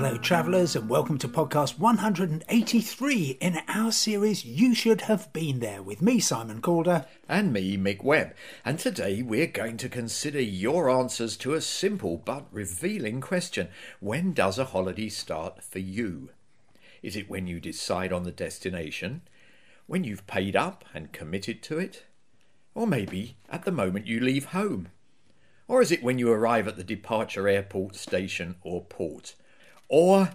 fellow travellers, and welcome to podcast 183 in our series You Should Have Been There with me, Simon Calder. And me, Mick Webb. And today we're going to consider your answers to a simple but revealing question When does a holiday start for you? Is it when you decide on the destination? When you've paid up and committed to it? Or maybe at the moment you leave home? Or is it when you arrive at the departure airport, station, or port? Or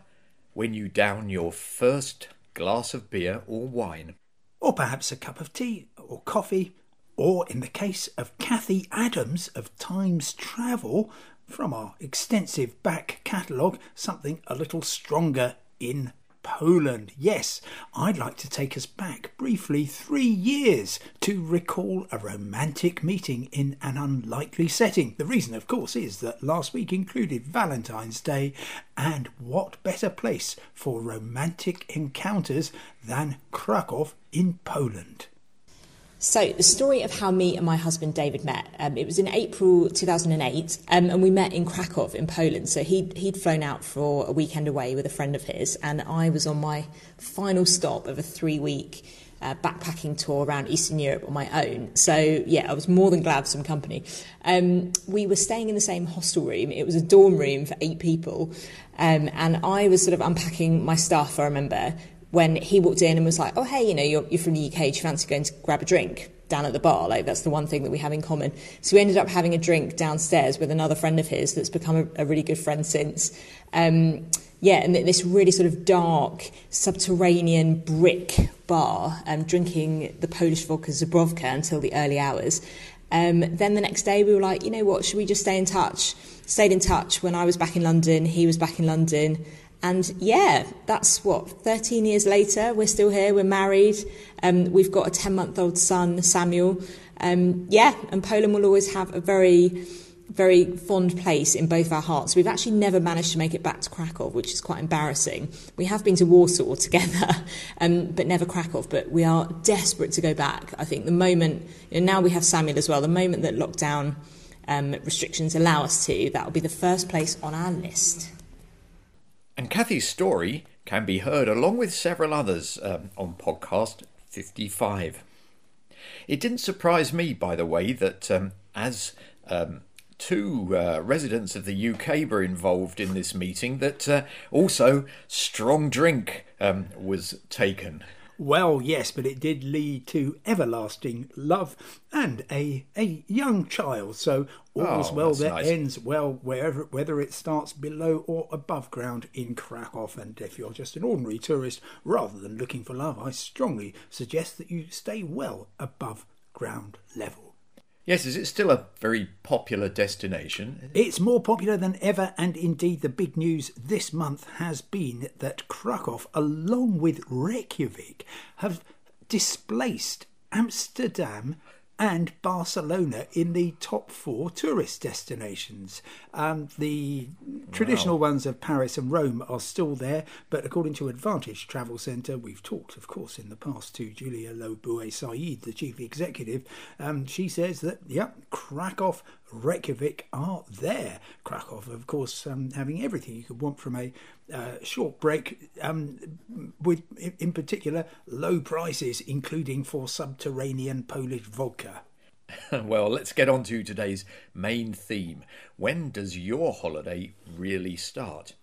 when you down your first glass of beer or wine? Or perhaps a cup of tea or coffee? Or in the case of Cathy Adams of Times Travel, from our extensive back catalogue, something a little stronger in Poland. Yes, I'd like to take us back briefly three years to recall a romantic meeting in an unlikely setting. The reason, of course, is that last week included Valentine's Day, and what better place for romantic encounters than Krakow in Poland? So, the story of how me and my husband David met. Um, it was in April 2008, um, and we met in Krakow in Poland. So, he'd, he'd flown out for a weekend away with a friend of his, and I was on my final stop of a three week uh, backpacking tour around Eastern Europe on my own. So, yeah, I was more than glad for some company. Um, we were staying in the same hostel room, it was a dorm room for eight people. Um, and I was sort of unpacking my stuff, I remember, when he walked in and was like, "Oh, hey, you know, you're, you're from the UK. Do you fancy going to grab a drink down at the bar?" Like that's the one thing that we have in common. So we ended up having a drink downstairs with another friend of his that's become a, a really good friend since. Um, yeah, and this really sort of dark subterranean brick bar, um, drinking the Polish vodka Zubrowka until the early hours. Um, then the next day we were like, you know what, should we just stay in touch? Stayed in touch when I was back in London, he was back in London. And yeah, that's what, 13 years later, we're still here, we're married, um, we've got a 10 month old son, Samuel. Um, yeah, and Poland will always have a very, very fond place in both our hearts. We've actually never managed to make it back to Krakow, which is quite embarrassing. We have been to Warsaw together, um, but never Krakow. But we are desperate to go back. I think the moment, you know, now we have Samuel as well, the moment that lockdown um, restrictions allow us to, that will be the first place on our list. And Cathy's story can be heard along with several others um, on podcast 55. It didn't surprise me, by the way, that um, as um, two uh, residents of the UK were involved in this meeting, that uh, also strong drink um, was taken. Well, yes, but it did lead to everlasting love and a a young child. So all's Oh, well that nice. ends well, wherever whether it starts below or above ground in Krakow. And if you're just an ordinary tourist, rather than looking for love, I strongly suggest that you stay well above ground level. Yes, is it still a very popular destination? It's more popular than ever, and indeed, the big news this month has been that Krakow, along with Reykjavik, have displaced Amsterdam and Barcelona in the top four tourist destinations. Um, the traditional ones of Paris and Rome are still there, but according to Advantage Travel Centre, we've talked, of course, in the past to Julia Lo Bue-Said, the chief executive. Um, she says that, yep, Krakow, Reykjavik are there. Krakow, of course, um, having everything you could want from a uh, short break, um, with in particular low prices, including for subterranean Polish vodka. well, let's get on to today's main theme. When does your holiday really start?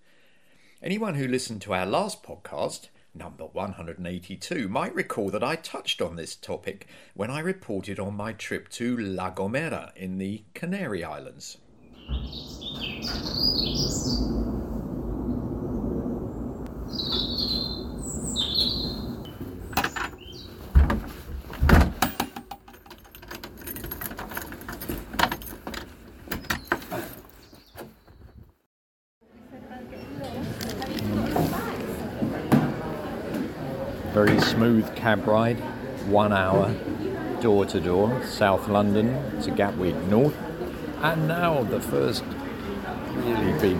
Anyone who listened to our last podcast, number 182, might recall that I touched on this topic when I reported on my trip to La Gomera in the Canary Islands. Smooth cab ride, one hour, door to door, South London to Gatwick North. And now the first really big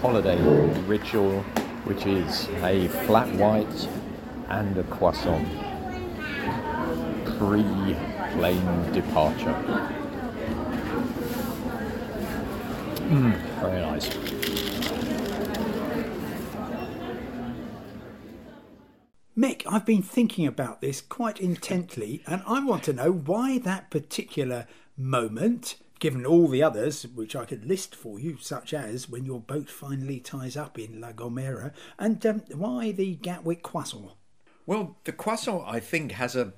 holiday ritual, which is a flat white and a croissant pre plane departure. Mm, very nice. Mick, I've been thinking about this quite intently, and I want to know why that particular moment, given all the others, which I could list for you, such as when your boat finally ties up in La Gomera, and um, why the Gatwick croissant. Well, the croissant, I think, has a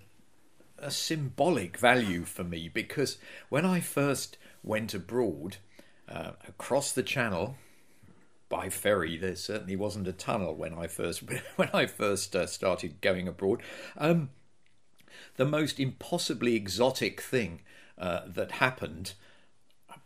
a symbolic value for me because when I first went abroad uh, across the channel by ferry, there certainly wasn't a tunnel when I first when I first uh, started going abroad. Um, the most impossibly exotic thing uh, that happened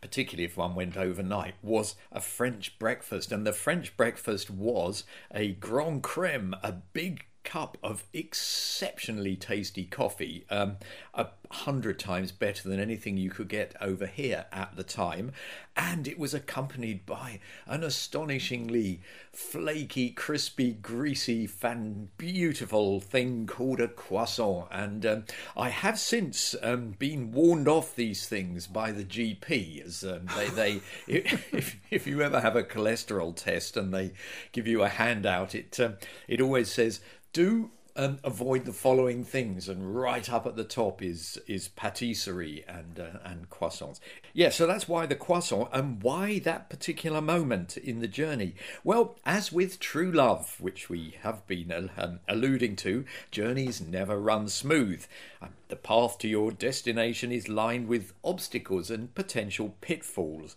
particularly if one went overnight, was a French breakfast. And the French breakfast was a grand creme, a big cup of exceptionally tasty coffee, um, a hundred times better than anything you could get over here at the time, and it was accompanied by an astonishingly flaky, crispy, greasy, fan beautiful thing called a croissant. And um, I have since um, been warned off these things by the GP, as um, they, they if, if you ever have a cholesterol test and they give you a handout, it um, it always says do um, avoid the following things, and right up at the top is is patisserie and uh, and croissants. Yeah, so that's why the croissant and why that particular moment in the journey. Well, as with true love, which we have been um, alluding to, journeys never run smooth. Um, the path to your destination is lined with obstacles and potential pitfalls.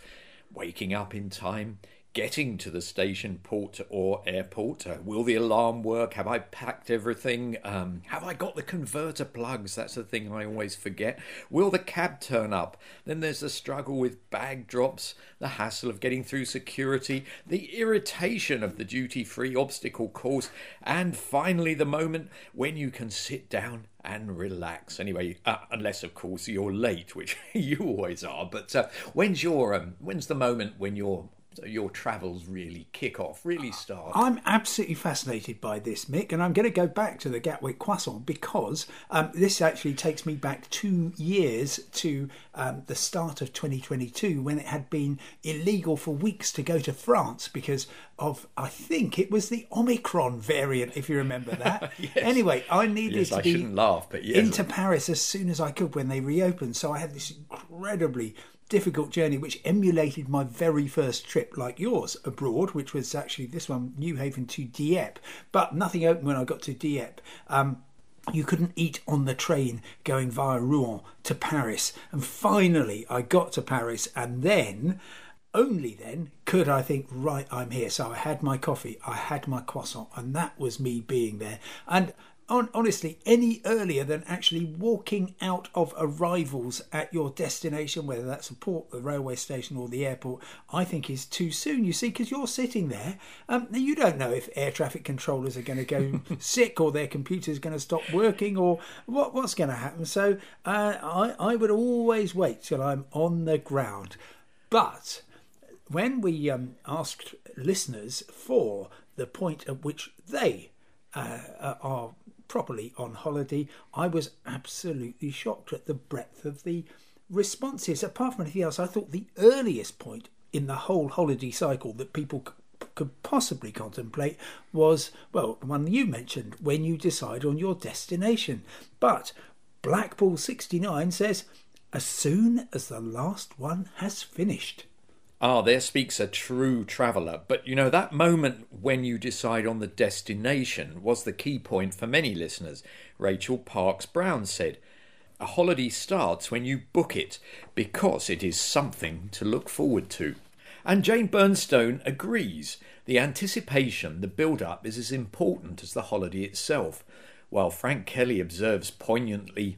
Waking up in time getting to the station, port, or airport. Uh, will the alarm work? Have I packed everything? Um, have I got the converter plugs? That's the thing I always forget. Will the cab turn up? Then there's the struggle with bag drops, the hassle of getting through security, the irritation of the duty free obstacle course, and finally the moment when you can sit down and relax. Anyway, uh, unless of course you're late, which you always are. But uh, when's your um, when's the moment when you're your travels really kick off, really start. I'm absolutely fascinated by this, Mick, and I'm going to go back to the Gatwick croissant because um, this actually takes me back two years to um, the start of 2022 when it had been illegal for weeks to go to France because of, I think it was the Omicron variant, if you remember that. yes. Anyway, I needed yes, to I be shouldn't laugh, but yes. into Paris as soon as I could when they reopened. So I had this incredibly difficult journey which emulated my very first trip like yours abroad which was actually this one Newhaven to Dieppe but nothing open when I got to Dieppe um, you couldn't eat on the train going via Rouen to Paris and finally I got to Paris and then only then could I think, right, I'm here. So I had my coffee, I had my croissant, and that was me being there. And honestly, any earlier than actually walking out of arrivals at your destination, whether that's a port, the railway station, or the airport, I think is too soon. You see, because you're sitting there, um, you don't know if air traffic controllers are going to go sick or their computer's going to stop working or what, what's going to happen. So uh, I, I would always wait till I'm on the ground. But when we um, asked listeners for the point at which they uh, uh are properly on holiday, I was absolutely shocked at the breadth of the responses. Apart from anything else, I thought the earliest point in the whole holiday cycle that people could possibly contemplate was, well, the one you mentioned, when you decide on your destination. But Blackpool 69 says, as soon as the last one has finished. Ah, there speaks a true traveller. But you know, that moment when you decide on the destination was the key point for many listeners. Rachel Parks Brown said, A holiday starts when you book it because it is something to look forward to. And Jane Burnstone agrees. The anticipation, the build up, is as important as the holiday itself. While Frank Kelly observes poignantly,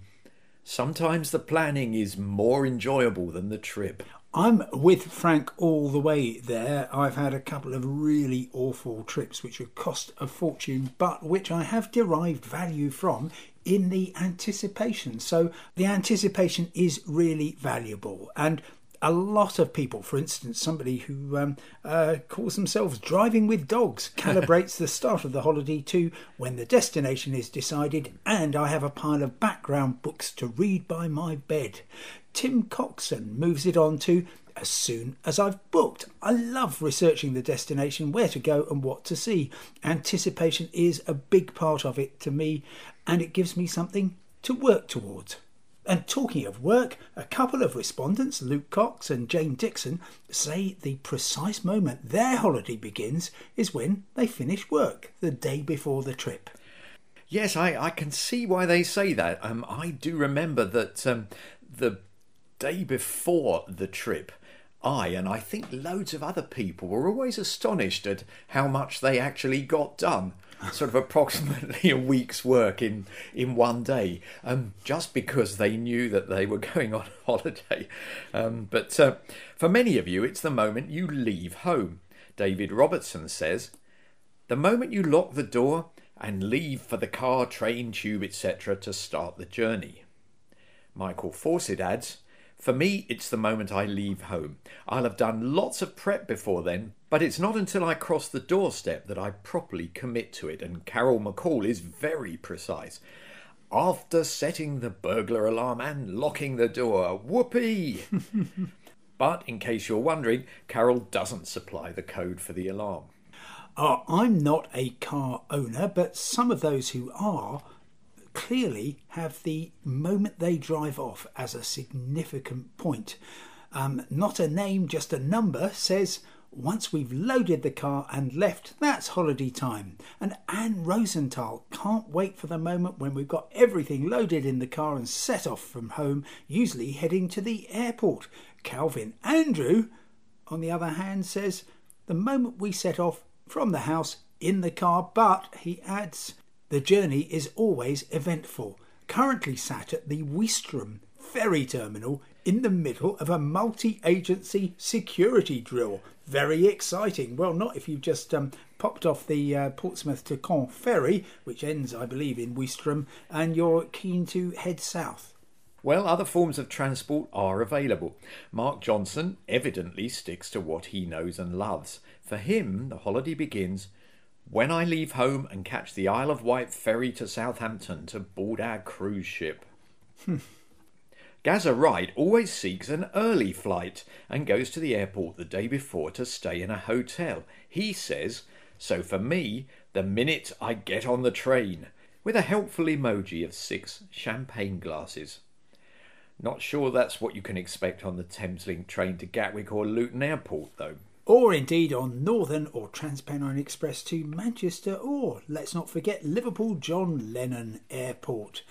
Sometimes the planning is more enjoyable than the trip. I'm with Frank all the way there. I've had a couple of really awful trips which have cost a fortune, but which I have derived value from in the anticipation. So the anticipation is really valuable. And a lot of people, for instance, somebody who um, uh, calls themselves driving with dogs, calibrates the start of the holiday to when the destination is decided, and I have a pile of background books to read by my bed. Tim Coxon moves it on to as soon as I've booked. I love researching the destination, where to go, and what to see. Anticipation is a big part of it to me, and it gives me something to work towards. And talking of work, a couple of respondents, Luke Cox and Jane Dixon, say the precise moment their holiday begins is when they finish work, the day before the trip. Yes, I, I can see why they say that. Um, I do remember that um, the day before the trip, I and I think loads of other people were always astonished at how much they actually got done. Sort of approximately a week's work in, in one day, um, just because they knew that they were going on holiday. Um, but uh, for many of you, it's the moment you leave home. David Robertson says, The moment you lock the door and leave for the car, train, tube, etc., to start the journey. Michael Fawcett adds, for me, it's the moment I leave home. I'll have done lots of prep before then, but it's not until I cross the doorstep that I properly commit to it, and Carol McCall is very precise. After setting the burglar alarm and locking the door, whoopee! but in case you're wondering, Carol doesn't supply the code for the alarm. Uh, I'm not a car owner, but some of those who are clearly have the moment they drive off as a significant point. Um, not a name, just a number says, once we've loaded the car and left, that's holiday time. And Anne Rosenthal can't wait for the moment when we've got everything loaded in the car and set off from home, usually heading to the airport. Calvin Andrew, on the other hand, says, the moment we set off from the house in the car, but he adds, the journey is always eventful. Currently sat at the Ouistreham ferry terminal in the middle of a multi agency security drill. Very exciting. Well, not if you've just um, popped off the uh, Portsmouth to Caen ferry, which ends, I believe, in Ouistreham, and you're keen to head south. Well, other forms of transport are available. Mark Johnson evidently sticks to what he knows and loves. For him, the holiday begins when I leave home and catch the Isle of Wight ferry to Southampton to board our cruise ship. Hmm. Gaza Wright always seeks an early flight and goes to the airport the day before to stay in a hotel. He says, So for me, the minute I get on the train, with a helpful emoji of six champagne glasses. Not sure that's what you can expect on the Thameslink train to Gatwick or Luton Airport, though or indeed on Northern or Transpennine Express to Manchester, or let's not forget Liverpool John Lennon Airport.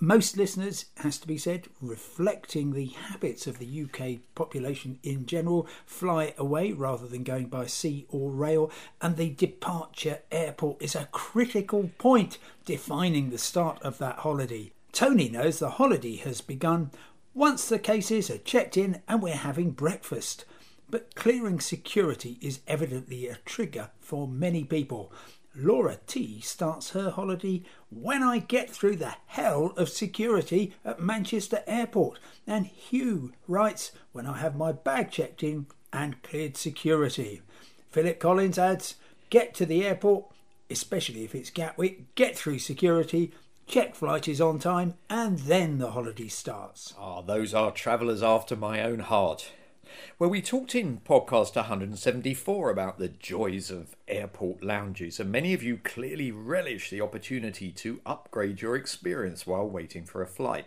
Most listeners, has to be said, reflecting the habits of the UK population in general, fly away rather than going by sea or rail, and the departure airport is a critical point defining the start of that holiday. Tony knows the holiday has begun once the cases are checked in and we're having breakfast. But clearing security is evidently a trigger for many people. Laura T starts her holiday when I get through the hell of security at Manchester Airport. And Hugh writes when I have my bag checked in and cleared security. Philip Collins adds, get to the airport, especially if it's Gatwick, get through security, check flight is on time, and then the holiday starts. Ah, those are travellers after my own heart where we talked in podcast 174 about the joys of airport lounges, and many of you clearly relish the opportunity to upgrade your experience while waiting for a flight.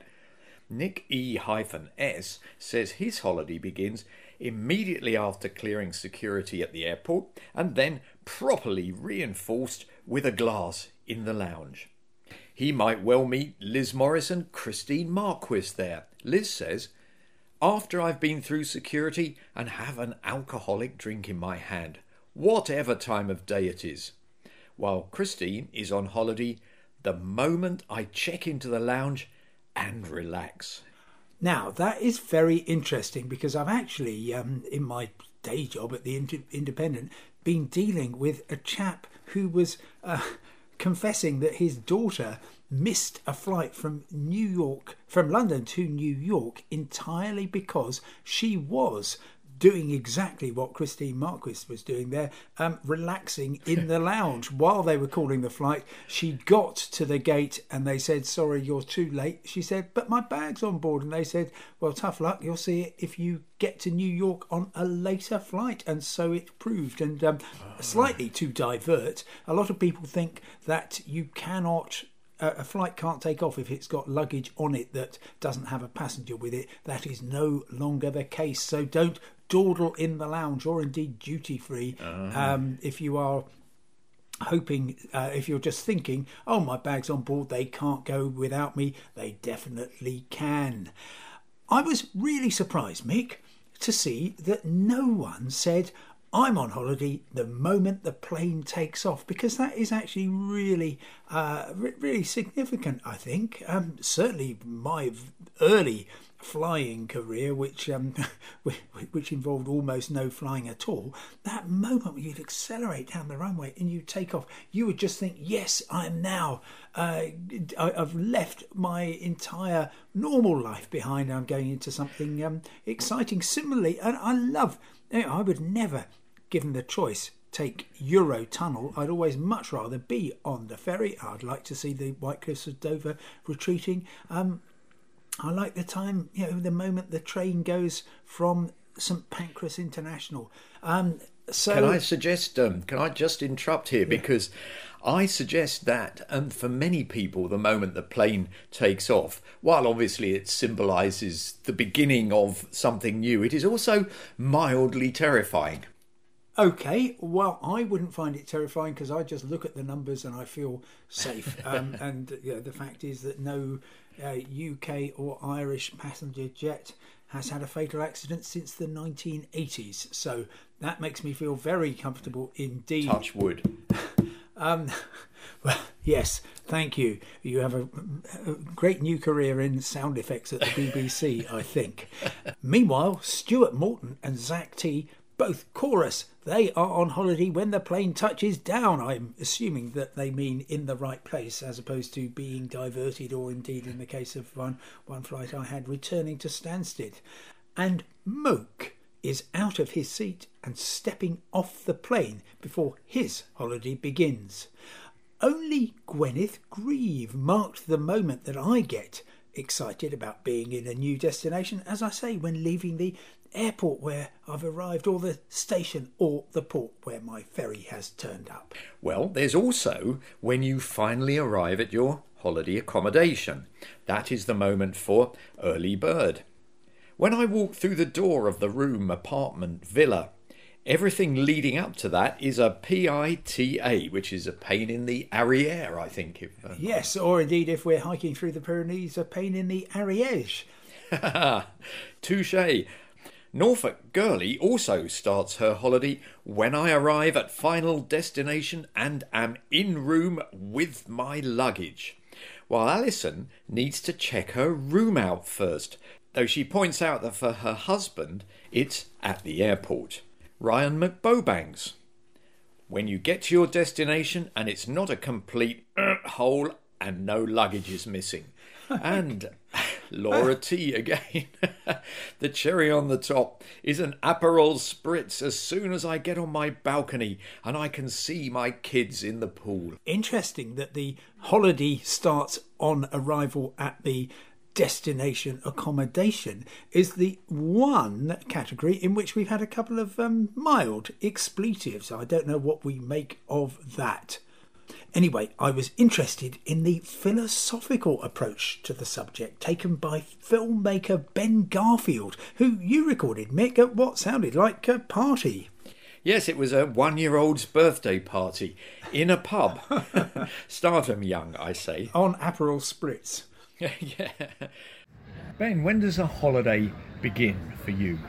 Nick E-S says his holiday begins immediately after clearing security at the airport and then properly reinforced with a glass in the lounge. He might well meet Liz Morris and Christine Marquis there. Liz says, after I've been through security and have an alcoholic drink in my hand, whatever time of day it is. While Christine is on holiday, the moment I check into the lounge and relax. Now, that is very interesting because I've actually, um, in my day job at the Independent, been dealing with a chap who was uh, confessing that his daughter missed a flight from New York, from London to New York, entirely because she was doing exactly what Christine Marquis was doing there, um, relaxing in the lounge while they were calling the flight. She got to the gate and they said, Sorry, you're too late. She said, But my bag's on board. And they said, Well, tough luck. You'll see it if you get to New York on a later flight. And so it proved. And um, slightly to divert, a lot of people think that you cannot a flight can't take off if it's got luggage on it that doesn't have a passenger with it. That is no longer the case. So don't dawdle in the lounge or indeed duty free uh-huh. um, if you are hoping uh, if you're just thinking oh my bag's on board they can't go without me they definitely can i was really surprised mick to see that no one said I'm on holiday the moment the plane takes off because that is actually really, uh, really significant. I think um, certainly my early flying career, which um, which involved almost no flying at all, that moment when you'd accelerate down the runway and you take off, you would just think, "Yes, I am now. Uh, I've left my entire normal life behind. I'm going into something um, exciting." Similarly, and I love. I would never given the choice, take Eurotunnel, I'd always much rather be on the ferry. I'd like to see the White Cliffs of Dover retreating. Um, I like the time, you know, the moment the train goes from St Pancras International. Um, so can I suggest? Um, can I just interrupt here yeah. because I suggest that, um, for many people, the moment the plane takes off, while obviously it symbolises the beginning of something new, it is also mildly terrifying. Okay, well, I wouldn't find it terrifying because I just look at the numbers and I feel safe. Um, and you know, the fact is that no uh, UK or Irish passenger jet has had a fatal accident since the 1980s. So that makes me feel very comfortable indeed. Touch wood. um, well, yes, thank you. You have a, a, great new career in sound effects at the BBC, I think. Meanwhile, Stuart Morton and Zach T both chorus. They are on holiday when the plane touches down. I'm assuming that they mean in the right place as opposed to being diverted, or indeed, in the case of one, one flight I had, returning to Stansted. And Moke is out of his seat and stepping off the plane before his holiday begins. Only Gwyneth Grieve marked the moment that I get excited about being in a new destination, as I say, when leaving the airport where I've arrived, or the station, or the port where my ferry has turned up. Well, there's also when you finally arrive at your holiday accommodation. That is the moment for early bird. When I walk through the door of the room, apartment, villa, everything leading up to that is a PITA, which is a pain in the arriere, I think. If, uh, yes, or indeed, if we're hiking through the Pyrenees, a pain in the Ariège. Touche. Norfolk Girlie also starts her holiday when I arrive at final destination and am in room with my luggage. While Alison needs to check her room out first, though she points out that for her husband it's at the airport. Ryan McBobanks. When you get to your destination and it's not a complete hole and no luggage is missing. And Laura T again. the cherry on the top is an Aperol Spritz as soon as I get on my balcony and I can see my kids in the pool. Interesting that the holiday starts on arrival at the destination accommodation is the one category in which we've had a couple of um, mild expletives. I don't know what we make of that. Anyway, I was interested in the philosophical approach to the subject taken by filmmaker Ben Garfield, who you recorded, Mick, at what sounded like a party. Yes, it was a one year old's birthday party in a pub. Stardom young, I say. On Aperol Spritz. yeah. Ben, when does a holiday begin for you?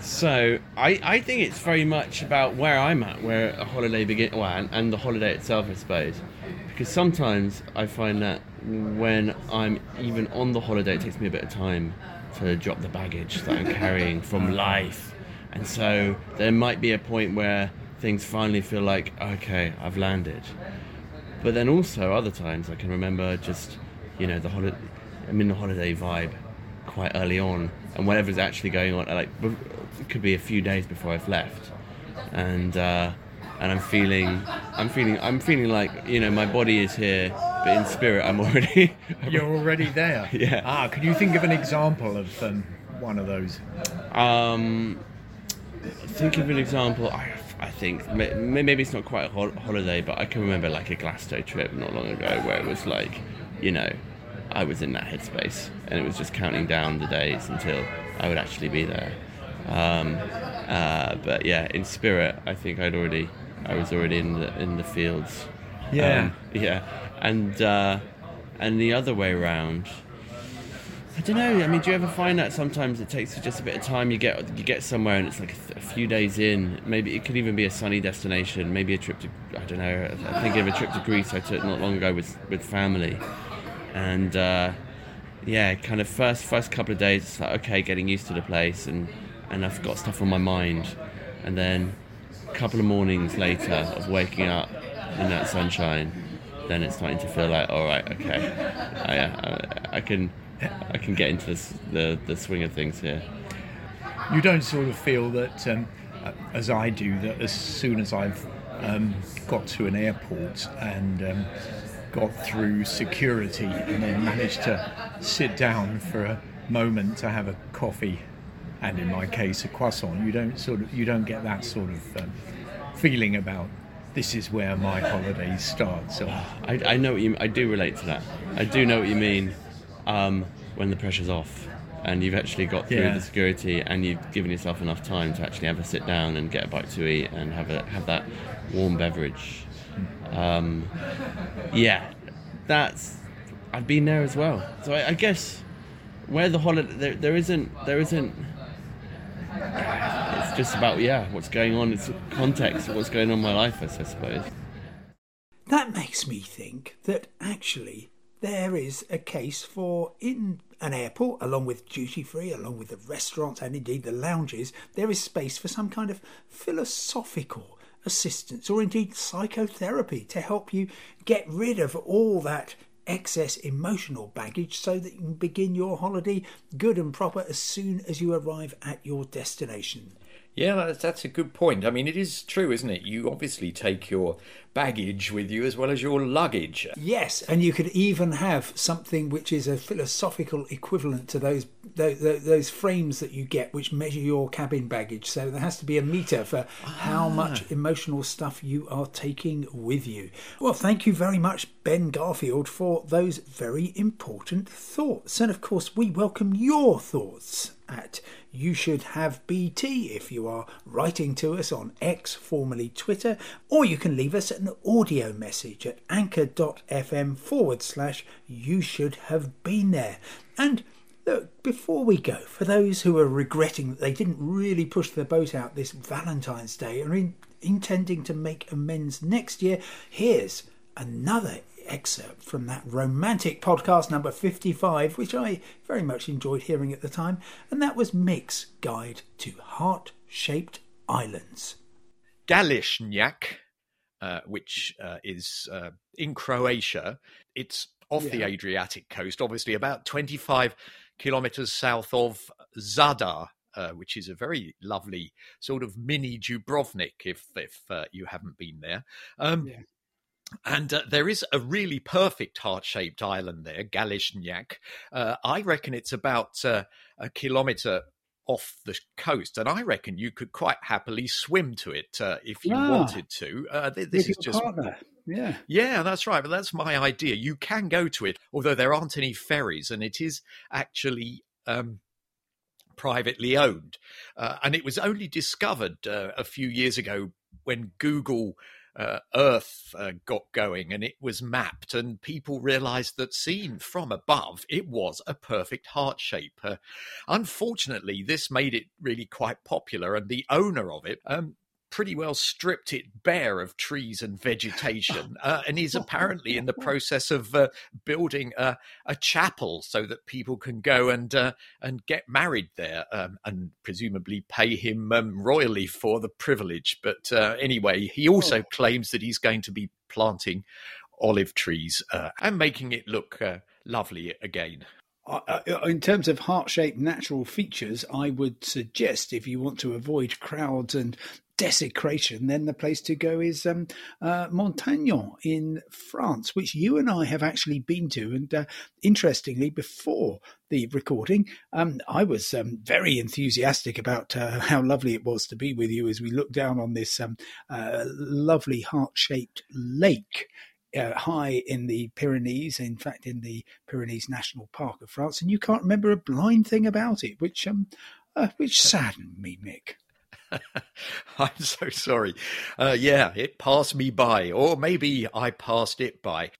So I, I think it's very much about where I'm at, where a holiday begins, well, and, and the holiday itself, I suppose. Because sometimes I find that when I'm even on the holiday, it takes me a bit of time to drop the baggage that I'm carrying from life. And so there might be a point where things finally feel like, okay, I've landed. But then also other times I can remember just, you know, the holiday, I'm in the holiday vibe quite early on and whatever's actually going on. Like it could be a few days before I've left, and uh, and I'm feeling I'm feeling I'm feeling like you know my body is here, but in spirit I'm already. You're already there. Yeah. Ah, can you think of an example of um, one of those? Um, think of an example. I, I think maybe it's not quite a holiday, but I can remember like a Glasgow trip not long ago where it was like, you know, I was in that headspace and it was just counting down the days until I would actually be there. Um, uh, but yeah, in spirit, I think I'd already, I was already in the in the fields. Yeah. Um, yeah, and uh, and the other way around. I don't know. I mean, do you ever find that sometimes it takes you just a bit of time? You get you get somewhere and it's like a, th- a few days in. Maybe it could even be a sunny destination. Maybe a trip to I don't know. I think of a trip to Greece I took not long ago with with family, and uh, yeah, kind of first first couple of days it's like okay, getting used to the place and and I've got stuff on my mind, and then a couple of mornings later of waking up in that sunshine, then it's starting to feel like all right, okay, I, I, I can I can get into this, the the swing of things here. You don't sort of feel that, um, uh, as I do, that as soon as I've um, got to an airport and um, got through security and then managed to sit down for a moment to have a coffee and, in my case, a croissant, you don't sort of you don't get that sort of um, feeling about this is where my holiday starts. So, I, I know what you I do relate to that. I do know what you mean um, when the pressure's off and you've actually got through Yeah. the security and you've given yourself enough time to actually have a sit down and get a bite to eat and have a have that warm beverage. Um, yeah, that's I've been there as well. So I, I guess where the holiday there, there isn't there isn't it's just about yeah what's going on it's context of what's going on in my life I suppose That makes me think that actually there is a case for in an airport, along with duty free, along with the restaurants and indeed the lounges, there is space for some kind of philosophical assistance or indeed psychotherapy to help you get rid of all that excess emotional baggage so that you can begin your holiday good and proper as soon as you arrive at your destination. Yeah, that's, that's a good point. I mean, it is true, isn't it? You obviously take your baggage with you as well as your luggage. Yes, and you could even have something which is a philosophical equivalent to those those, those frames that you get, which measure your cabin baggage. So there has to be a meter for how ah. much emotional stuff you are taking with you. Well, thank you very much, Ben Garfield, for those very important thoughts. And of course, we welcome your thoughts at you should have bt if you are writing to us on x formerly twitter or you can leave us an audio message at anchor.fm forward slash you should have been there and Look, before we go, for those who are regretting that they didn't really push their boat out this Valentine's Day and in, intending to make amends next year, here's another excerpt from that romantic podcast number 55, which I very much enjoyed hearing at the time, and that was Mick's Guide to Heart Shaped Islands. Galešnjak, uh, which uh, is uh, in Croatia. It's off the Adriatic coast, obviously about 25 kilometers south of Zadar. Uh, which is a very lovely sort of mini Dubrovnik, if if uh, you haven't been there. Um, Yeah. And uh, there is a really perfect heart-shaped island there, Galešnjak. Uh, I reckon it's about uh, a kilometre off the coast, and I reckon you could quite happily swim to it uh, if you Ah. wanted to. Uh, th- this is just partner. Yeah. yeah, that's right. But that's my idea. You can go to it, although there aren't any ferries, and it is actually um, privately owned. Uh, and it was only discovered uh, a few years ago when Google uh, Earth uh, got going and it was mapped, and people realized that seen from above, it was a perfect heart shape. Uh, unfortunately, this made it really quite popular, and the owner of it. Um, Pretty well stripped it bare of trees and vegetation, uh, and is apparently in the process of uh, building a, a chapel so that people can go and uh, and get married there, um, and presumably pay him um, royally for the privilege. But uh, anyway, he also claims that he's going to be planting olive trees uh, and making it look uh, lovely again. Uh, in terms of heart-shaped natural features, I would suggest if you want to avoid crowds and desecration, then the place to go is um, uh, Montagnon in France, which you and I have actually been to. And uh, interestingly, before the recording, um, I was um, very enthusiastic about uh, how lovely it was to be with you as we looked down on this um, uh, lovely heart shaped lake. Uh, high in the Pyrenees, in fact, in the Pyrenees National Park of France, and you can't remember a blind thing about it, which um, uh, which saddened me, Mick. I'm so sorry. Uh, yeah, it passed me by, or maybe I passed it by.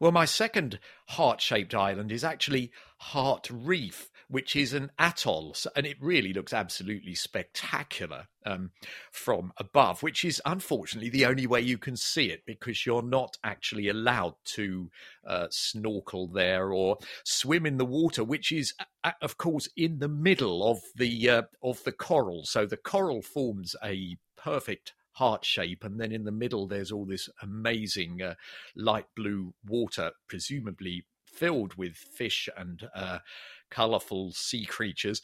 Well, my second heart shaped island is actually Heart Reef which is an atoll, and it really looks absolutely spectacular um, from above, which is unfortunately the only way you can see it because you're not actually allowed to uh, snorkel there or swim in the water, which is, of course, in the middle of the uh, of the coral. So the coral forms a perfect heart shape, and then in the middle there's all this amazing uh, light blue water, presumably filled with fish and uh, colorful sea creatures.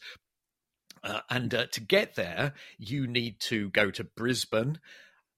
Uh, and uh, to get there, you need to go to Brisbane,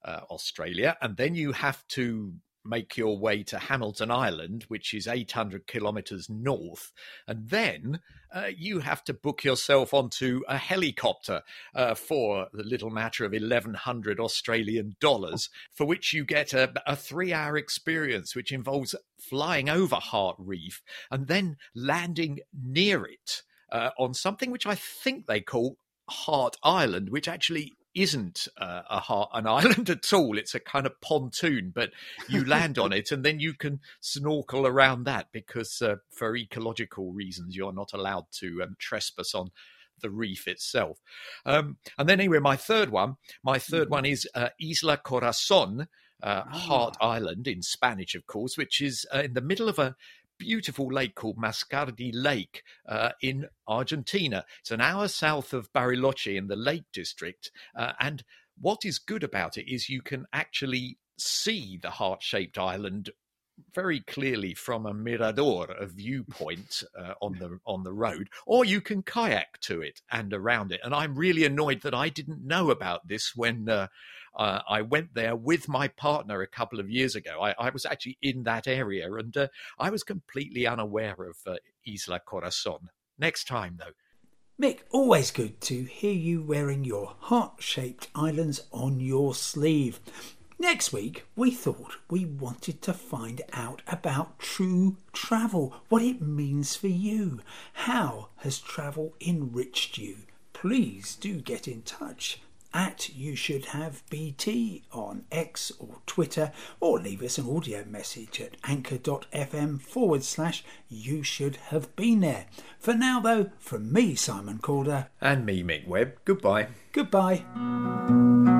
uh, Australia, and then you have to make your way to Hamilton Island, which is 800 kilometers north, and then uh, you have to book yourself onto a helicopter uh, for the little matter of 1100 Australian dollars, for which you get a, a three hour experience, which involves flying over Heart Reef and then landing near it. Uh, on something which I think they call Heart Island, which actually isn't uh, a heart, an island at all. It's a kind of pontoon, but you land on it and then you can snorkel around that because, uh, for ecological reasons, you're not allowed to um, trespass on the reef itself. Um, and then, anyway, my third one, my third mm-hmm. one is uh, Isla Corazon. Uh, oh. Heart Island in Spanish, of course, which is uh, in the middle of a beautiful lake called Mascardi Lake uh, in Argentina. It's an hour south of Bariloche in the Lake District. Uh, and what is good about it is you can actually see the heart shaped island very clearly from a mirador, a viewpoint uh, on the on the road, or you can kayak to it and around it. And I'm really annoyed that I didn't know about this when uh, uh, I went there with my partner a couple of years ago. I, I was actually in that area, and uh, I was completely unaware of uh, Isla Corazon. Next time, though. Mick, always good to hear you wearing your heart shaped islands on your sleeve. Next week, we thought we wanted to find out about true travel, what it means for you. How has travel enriched you? Please do get in touch at you should have BT on X or Twitter, or leave us an audio message at anchor.fm forward slash you should have been there. For now, though, from me, Simon Calder, and me, Mick Webb, goodbye. Goodbye.